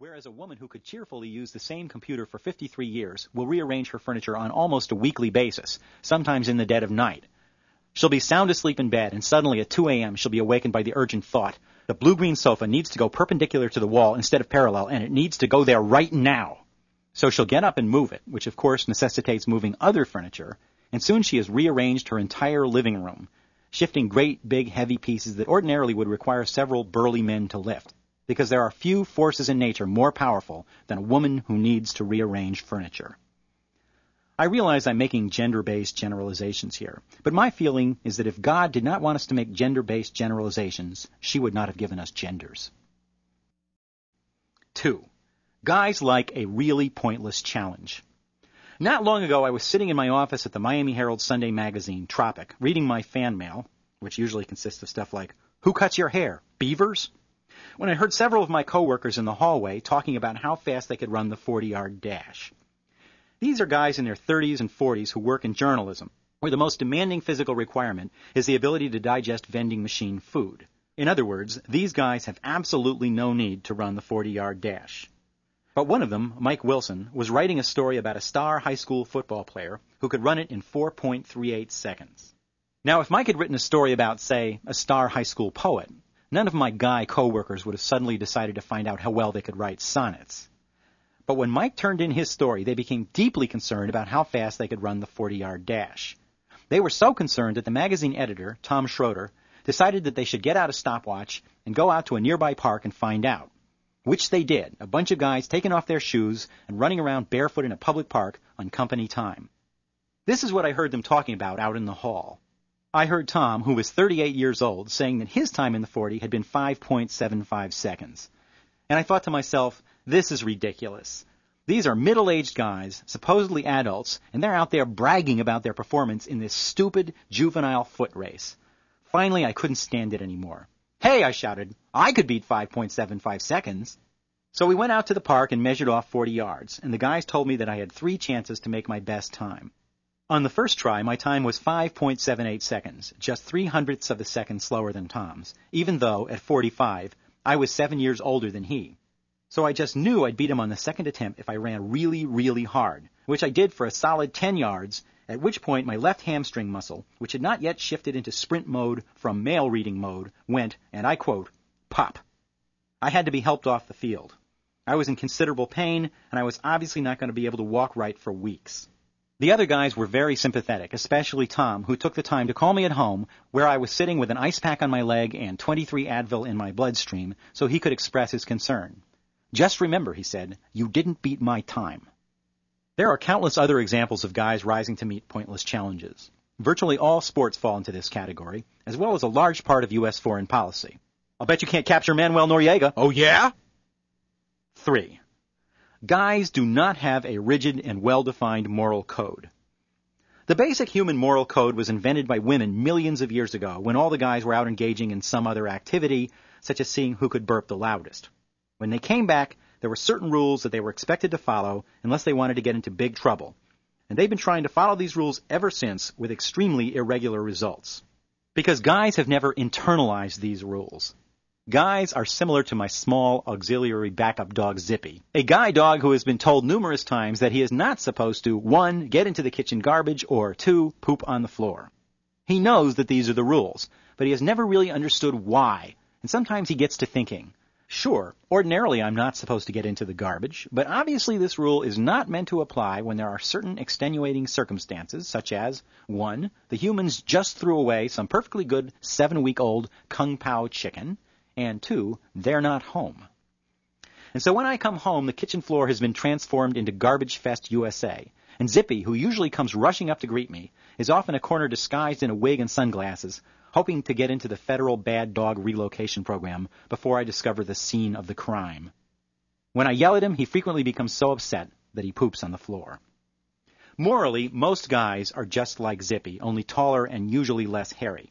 Whereas a woman who could cheerfully use the same computer for 53 years will rearrange her furniture on almost a weekly basis, sometimes in the dead of night. She'll be sound asleep in bed, and suddenly at 2 a.m. she'll be awakened by the urgent thought, the blue-green sofa needs to go perpendicular to the wall instead of parallel, and it needs to go there right now. So she'll get up and move it, which of course necessitates moving other furniture, and soon she has rearranged her entire living room, shifting great, big, heavy pieces that ordinarily would require several burly men to lift because there are few forces in nature more powerful than a woman who needs to rearrange furniture. I realize I'm making gender-based generalizations here, but my feeling is that if God did not want us to make gender-based generalizations, she would not have given us genders. Two, guys like a really pointless challenge. Not long ago, I was sitting in my office at the Miami Herald Sunday magazine, Tropic, reading my fan mail, which usually consists of stuff like, Who cuts your hair? Beavers? When I heard several of my coworkers in the hallway talking about how fast they could run the 40 yard dash. These are guys in their 30s and 40s who work in journalism, where the most demanding physical requirement is the ability to digest vending machine food. In other words, these guys have absolutely no need to run the 40 yard dash. But one of them, Mike Wilson, was writing a story about a star high school football player who could run it in 4.38 seconds. Now, if Mike had written a story about, say, a star high school poet, None of my guy coworkers would have suddenly decided to find out how well they could write sonnets. But when Mike turned in his story, they became deeply concerned about how fast they could run the 40 yard dash. They were so concerned that the magazine editor, Tom Shroder, decided that they should get out a stopwatch and go out to a nearby park and find out. Which they did, a bunch of guys taking off their shoes and running around barefoot in a public park on company time. This is what I heard them talking about out in the hall. I heard Tom, who was 38 years old, saying that his time in the 40 had been 5.75 seconds. And I thought to myself, this is ridiculous. These are middle-aged guys, supposedly adults, and they're out there bragging about their performance in this stupid juvenile foot race. Finally, I couldn't stand it anymore. Hey, I shouted, I could beat 5.75 seconds. So we went out to the park and measured off 40 yards, and the guys told me that I had three chances to make my best time. On the first try, my time was 5.78 seconds, just three hundredths of a second slower than Tom's, even though, at 45, I was seven years older than he. So I just knew I'd beat him on the second attempt if I ran really, really hard, which I did for a solid 10 yards, at which point my left hamstring muscle, which had not yet shifted into sprint mode from mail reading mode, went, and I quote, pop. I had to be helped off the field. I was in considerable pain, and I was obviously not going to be able to walk right for weeks. The other guys were very sympathetic, especially Tom, who took the time to call me at home, where I was sitting with an ice pack on my leg and 23 Advil in my bloodstream, so he could express his concern. Just remember, he said, you didn't beat my time. There are countless other examples of guys rising to meet pointless challenges. Virtually all sports fall into this category, as well as a large part of U.S. foreign policy. I'll bet you can't capture Manuel Noriega. Oh yeah? Three. Guys do not have a rigid and well-defined moral code. The basic human moral code was invented by women millions of years ago when all the guys were out engaging in some other activity, such as seeing who could burp the loudest. When they came back, there were certain rules that they were expected to follow unless they wanted to get into big trouble. And they've been trying to follow these rules ever since with extremely irregular results. Because guys have never internalized these rules. Guys are similar to my small auxiliary backup dog Zippy, a guy dog who has been told numerous times that he is not supposed to, one, get into the kitchen garbage, or two, poop on the floor. He knows that these are the rules, but he has never really understood why, and sometimes he gets to thinking, Sure, ordinarily I'm not supposed to get into the garbage, but obviously this rule is not meant to apply when there are certain extenuating circumstances, such as 1. The humans just threw away some perfectly good seven week old Kung Pao chicken, and two, they're not home. And so when I come home, the kitchen floor has been transformed into Garbage Fest USA. And Zippy, who usually comes rushing up to greet me, is off in a corner disguised in a wig and sunglasses, hoping to get into the federal bad dog relocation program before I discover the scene of the crime. When I yell at him, he frequently becomes so upset that he poops on the floor. Morally, most guys are just like Zippy, only taller and usually less hairy.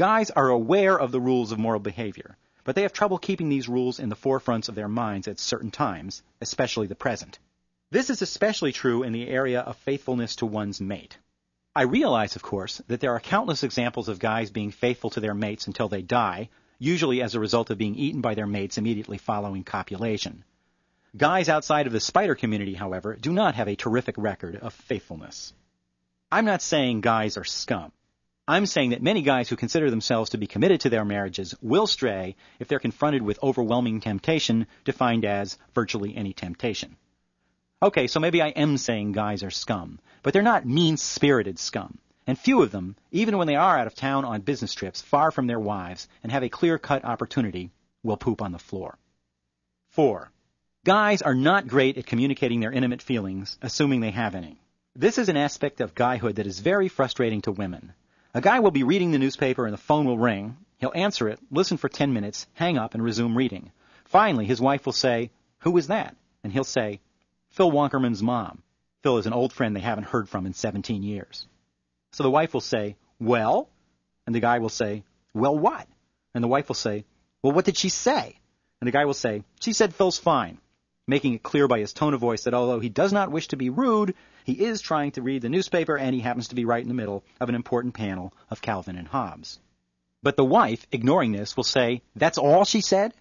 Guys are aware of the rules of moral behavior, but they have trouble keeping these rules in the forefronts of their minds at certain times, especially the present. This is especially true in the area of faithfulness to one's mate. I realize, of course, that there are countless examples of guys being faithful to their mates until they die, usually as a result of being eaten by their mates immediately following copulation. Guys outside of the spider community, however, do not have a terrific record of faithfulness. I'm not saying guys are scum. I'm saying that many guys who consider themselves to be committed to their marriages will stray if they're confronted with overwhelming temptation, defined as virtually any temptation. Okay, so maybe I am saying guys are scum, but they're not mean-spirited scum. And few of them, even when they are out of town on business trips far from their wives and have a clear-cut opportunity, will poop on the floor. 4. Guys are not great at communicating their intimate feelings, assuming they have any. This is an aspect of guyhood that is very frustrating to women. A guy will be reading the newspaper and the phone will ring. He'll answer it, listen for 10 minutes, hang up, and resume reading. Finally, his wife will say, Who is that? And he'll say, Phil Wonkerman's mom. Phil is an old friend they haven't heard from in 17 years. So the wife will say, Well? And the guy will say, Well, what? And the wife will say, Well, what did she say? And the guy will say, She said Phil's fine, making it clear by his tone of voice that although he does not wish to be rude, he is trying to read the newspaper and he happens to be right in the middle of an important panel of Calvin and Hobbes. But the wife, ignoring this, will say, That's all she said?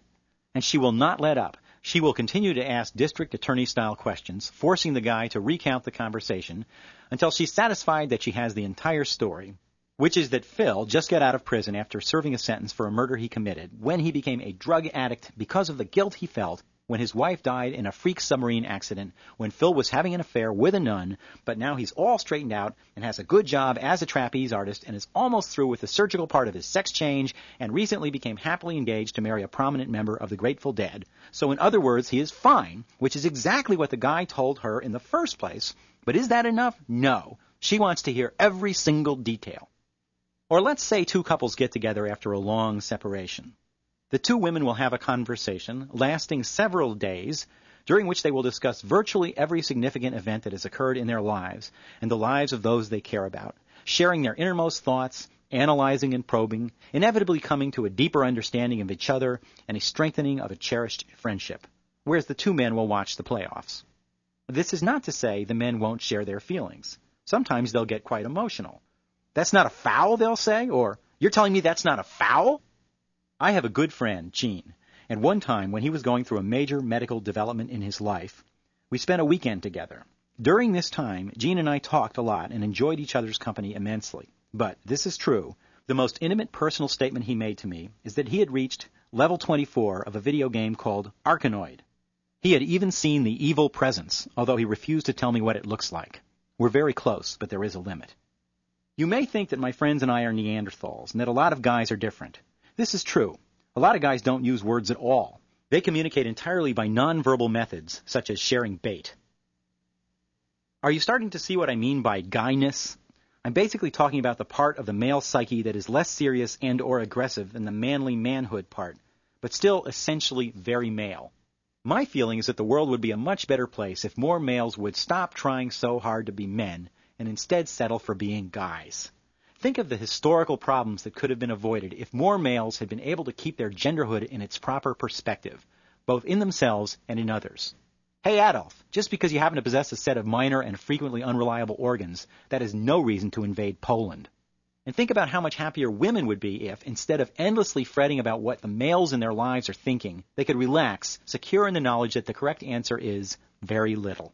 And she will not let up. She will continue to ask district attorney style questions, forcing the guy to recount the conversation until she's satisfied that she has the entire story, which is that Phil just got out of prison after serving a sentence for a murder he committed when he became a drug addict because of the guilt he felt when his wife died in a freak submarine accident, when Phil was having an affair with a nun, but now he's all straightened out and has a good job as a trapeze artist and is almost through with the surgical part of his sex change and recently became happily engaged to marry a prominent member of the Grateful Dead. So in other words, he is fine, which is exactly what the guy told her in the first place. But is that enough? No. She wants to hear every single detail. Or let's say two couples get together after a long separation. The two women will have a conversation lasting several days, during which they will discuss virtually every significant event that has occurred in their lives and the lives of those they care about, sharing their innermost thoughts, analyzing and probing, inevitably coming to a deeper understanding of each other and a strengthening of a cherished friendship. Whereas the two men will watch the playoffs. This is not to say the men won't share their feelings. Sometimes they'll get quite emotional. That's not a foul, they'll say, or you're telling me that's not a foul? I have a good friend, Gene, and one time when he was going through a major medical development in his life, we spent a weekend together. During this time, Gene and I talked a lot and enjoyed each other's company immensely. But this is true. The most intimate personal statement he made to me is that he had reached level 24 of a video game called Arkanoid. He had even seen the evil presence, although he refused to tell me what it looks like. We're very close, but there is a limit. You may think that my friends and I are Neanderthals, and that a lot of guys are different. This is true. A lot of guys don't use words at all. They communicate entirely by nonverbal methods, such as sharing bait. Are you starting to see what I mean by guyness? I'm basically talking about the part of the male psyche that is less serious and or aggressive than the manly manhood part, but still essentially very male. My feeling is that the world would be a much better place if more males would stop trying so hard to be men and instead settle for being guys. Think of the historical problems that could have been avoided if more males had been able to keep their genderhood in its proper perspective, both in themselves and in others. Hey Adolf, just because you happen to possess a set of minor and frequently unreliable organs, that is no reason to invade Poland. And think about how much happier women would be if, instead of endlessly fretting about what the males in their lives are thinking, they could relax, secure in the knowledge that the correct answer is very little.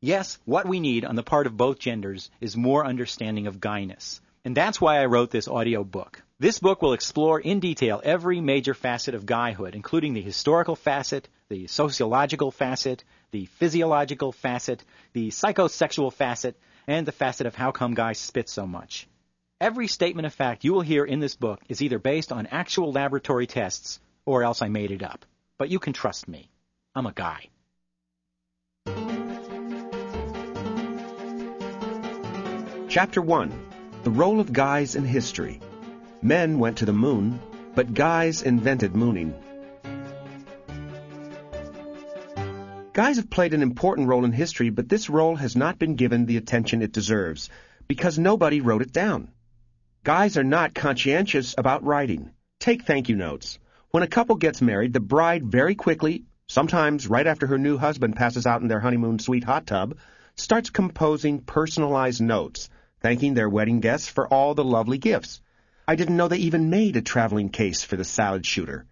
Yes, what we need on the part of both genders is more understanding of guyness, and that's why I wrote this audio book. This book will explore in detail every major facet of guyhood, including the historical facet, the sociological facet, the physiological facet, the psychosexual facet, and the facet of how come guys spit so much. Every statement of fact you will hear in this book is either based on actual laboratory tests or else I made it up. But you can trust me. I'm a guy. Chapter 1 the role of guys in history. Men went to the moon, but guys invented mooning. Guys have played an important role in history, but this role has not been given the attention it deserves because nobody wrote it down. Guys are not conscientious about writing. Take thank you notes. When a couple gets married, the bride very quickly, sometimes right after her new husband passes out in their honeymoon suite hot tub, starts composing personalized notes thanking their wedding guests for all the lovely gifts. I didn't know they even made a traveling case for the salad shooter.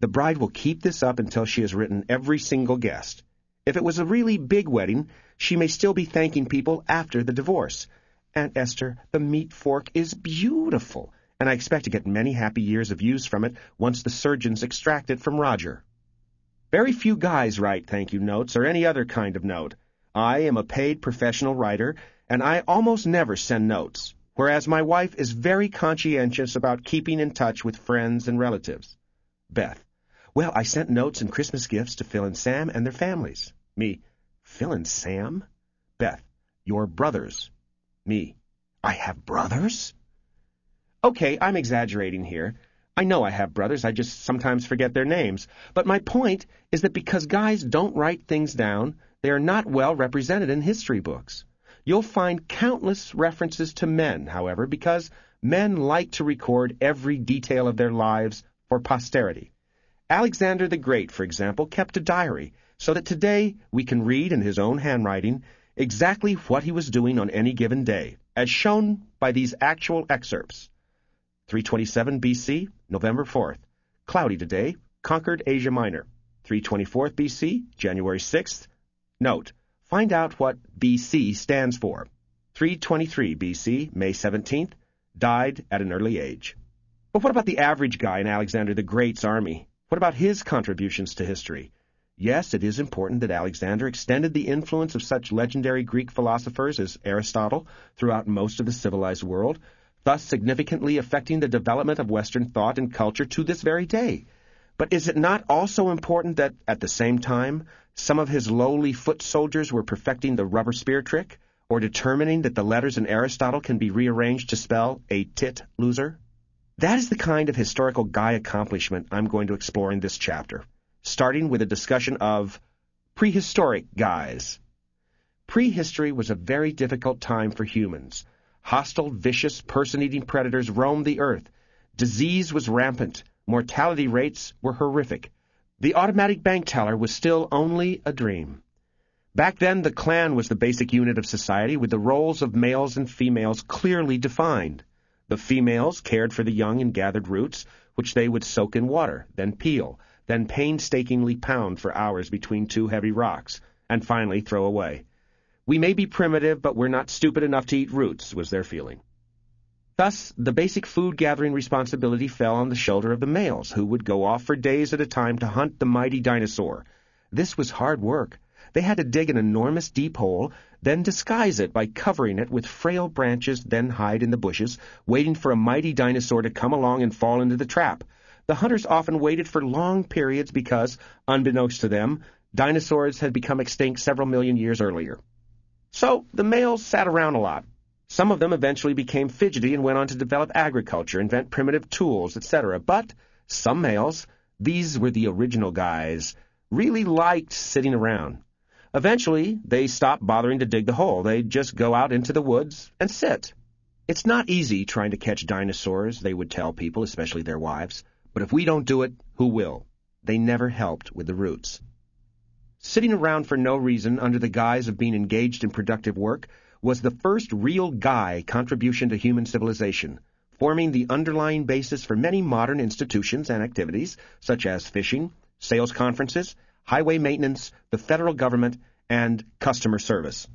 The bride will keep this up until she has written every single guest. If it was a really big wedding, she may still be thanking people after the divorce. Aunt Esther, the meat fork is beautiful, and I expect to get many happy years of use from it once the surgeons extract it from Roger. Very few guys write thank you notes or any other kind of note. I am a paid professional writer, and I almost never send notes, whereas my wife is very conscientious about keeping in touch with friends and relatives. Beth. Well, I sent notes and Christmas gifts to Phil and Sam and their families. Me. Phil and Sam? Beth. Your brothers. Me. I have brothers? Okay, I'm exaggerating here. I know I have brothers, I just sometimes forget their names. But my point is that because guys don't write things down, they are not well represented in history books. You'll find countless references to men, however, because men like to record every detail of their lives for posterity. Alexander the Great, for example, kept a diary, so that today we can read in his own handwriting exactly what he was doing on any given day, as shown by these actual excerpts. 327 BC, November 4th. Cloudy today, conquered Asia Minor. 324 BC, January 6th. Note, find out what BC stands for. 323 BC, May 17th. Died at an early age. But what about the average guy in Alexander the Great's army? What about his contributions to history? Yes, it is important that Alexander extended the influence of such legendary Greek philosophers as Aristotle throughout most of the civilized world, thus significantly affecting the development of Western thought and culture to this very day. But is it not also important that, at the same time, some of his lowly foot soldiers were perfecting the rubber spear trick, or determining that the letters in Aristotle can be rearranged to spell a tit loser? That is the kind of historical guy accomplishment I'm going to explore in this chapter, starting with a discussion of prehistoric guys. Prehistory was a very difficult time for humans. Hostile, vicious, person-eating predators roamed the earth. Disease was rampant. Mortality rates were horrific. The automatic bank teller was still only a dream. Back then, the clan was the basic unit of society with the roles of males and females clearly defined. The females cared for the young and gathered roots, which they would soak in water, then peel, then painstakingly pound for hours between two heavy rocks, and finally throw away. We may be primitive, but we're not stupid enough to eat roots, was their feeling. Thus, the basic food gathering responsibility fell on the shoulder of the males, who would go off for days at a time to hunt the mighty dinosaur. This was hard work. They had to dig an enormous deep hole, then disguise it by covering it with frail branches, then hide in the bushes, waiting for a mighty dinosaur to come along and fall into the trap. The hunters often waited for long periods because, unbeknownst to them, dinosaurs had become extinct several million years earlier. So the males sat around a lot. Some of them eventually became fidgety and went on to develop agriculture, invent primitive tools, etc. But some males, these were the original guys, really liked sitting around. Eventually, they stopped bothering to dig the hole. They'd just go out into the woods and sit. It's not easy trying to catch dinosaurs, they would tell people, especially their wives. But if we don't do it, who will? They never helped with the roots. Sitting around for no reason under the guise of being engaged in productive work was the first real guy contribution to human civilization, forming the underlying basis for many modern institutions and activities, such as fishing, sales conferences, highway maintenance, the federal government, and customer service.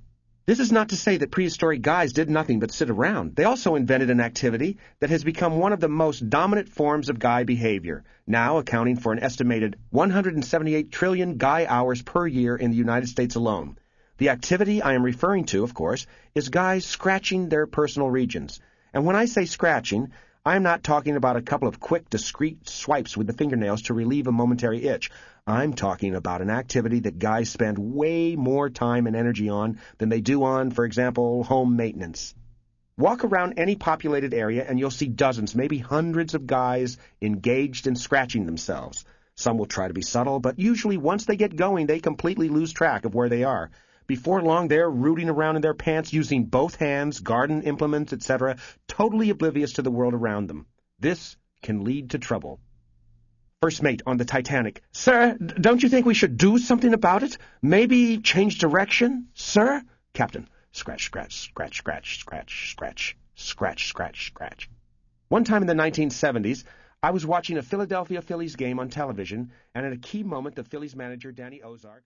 This is not to say that prehistoric guys did nothing but sit around. They also invented an activity that has become one of the most dominant forms of guy behavior, now accounting for an estimated 178 trillion guy hours per year in the United States alone. The activity I am referring to, of course, is guys scratching their personal regions. And when I say scratching, I am not talking about a couple of quick, discreet swipes with the fingernails to relieve a momentary itch. I'm talking about an activity that guys spend way more time and energy on than they do on, for example, home maintenance. Walk around any populated area and you'll see dozens, maybe hundreds of guys engaged in scratching themselves. Some will try to be subtle, but usually once they get going, they completely lose track of where they are. Before long, they're rooting around in their pants using both hands, garden implements, etc., totally oblivious to the world around them. This can lead to trouble. First mate on the Titanic. Sir, don't you think we should do something about it? Maybe change direction? Sir? Captain. Scratch, scratch, scratch, scratch, scratch, scratch, scratch, scratch, scratch. One time in the 1970s, I was watching a Philadelphia Phillies game on television, and at a key moment, the Phillies manager, Danny Ozark,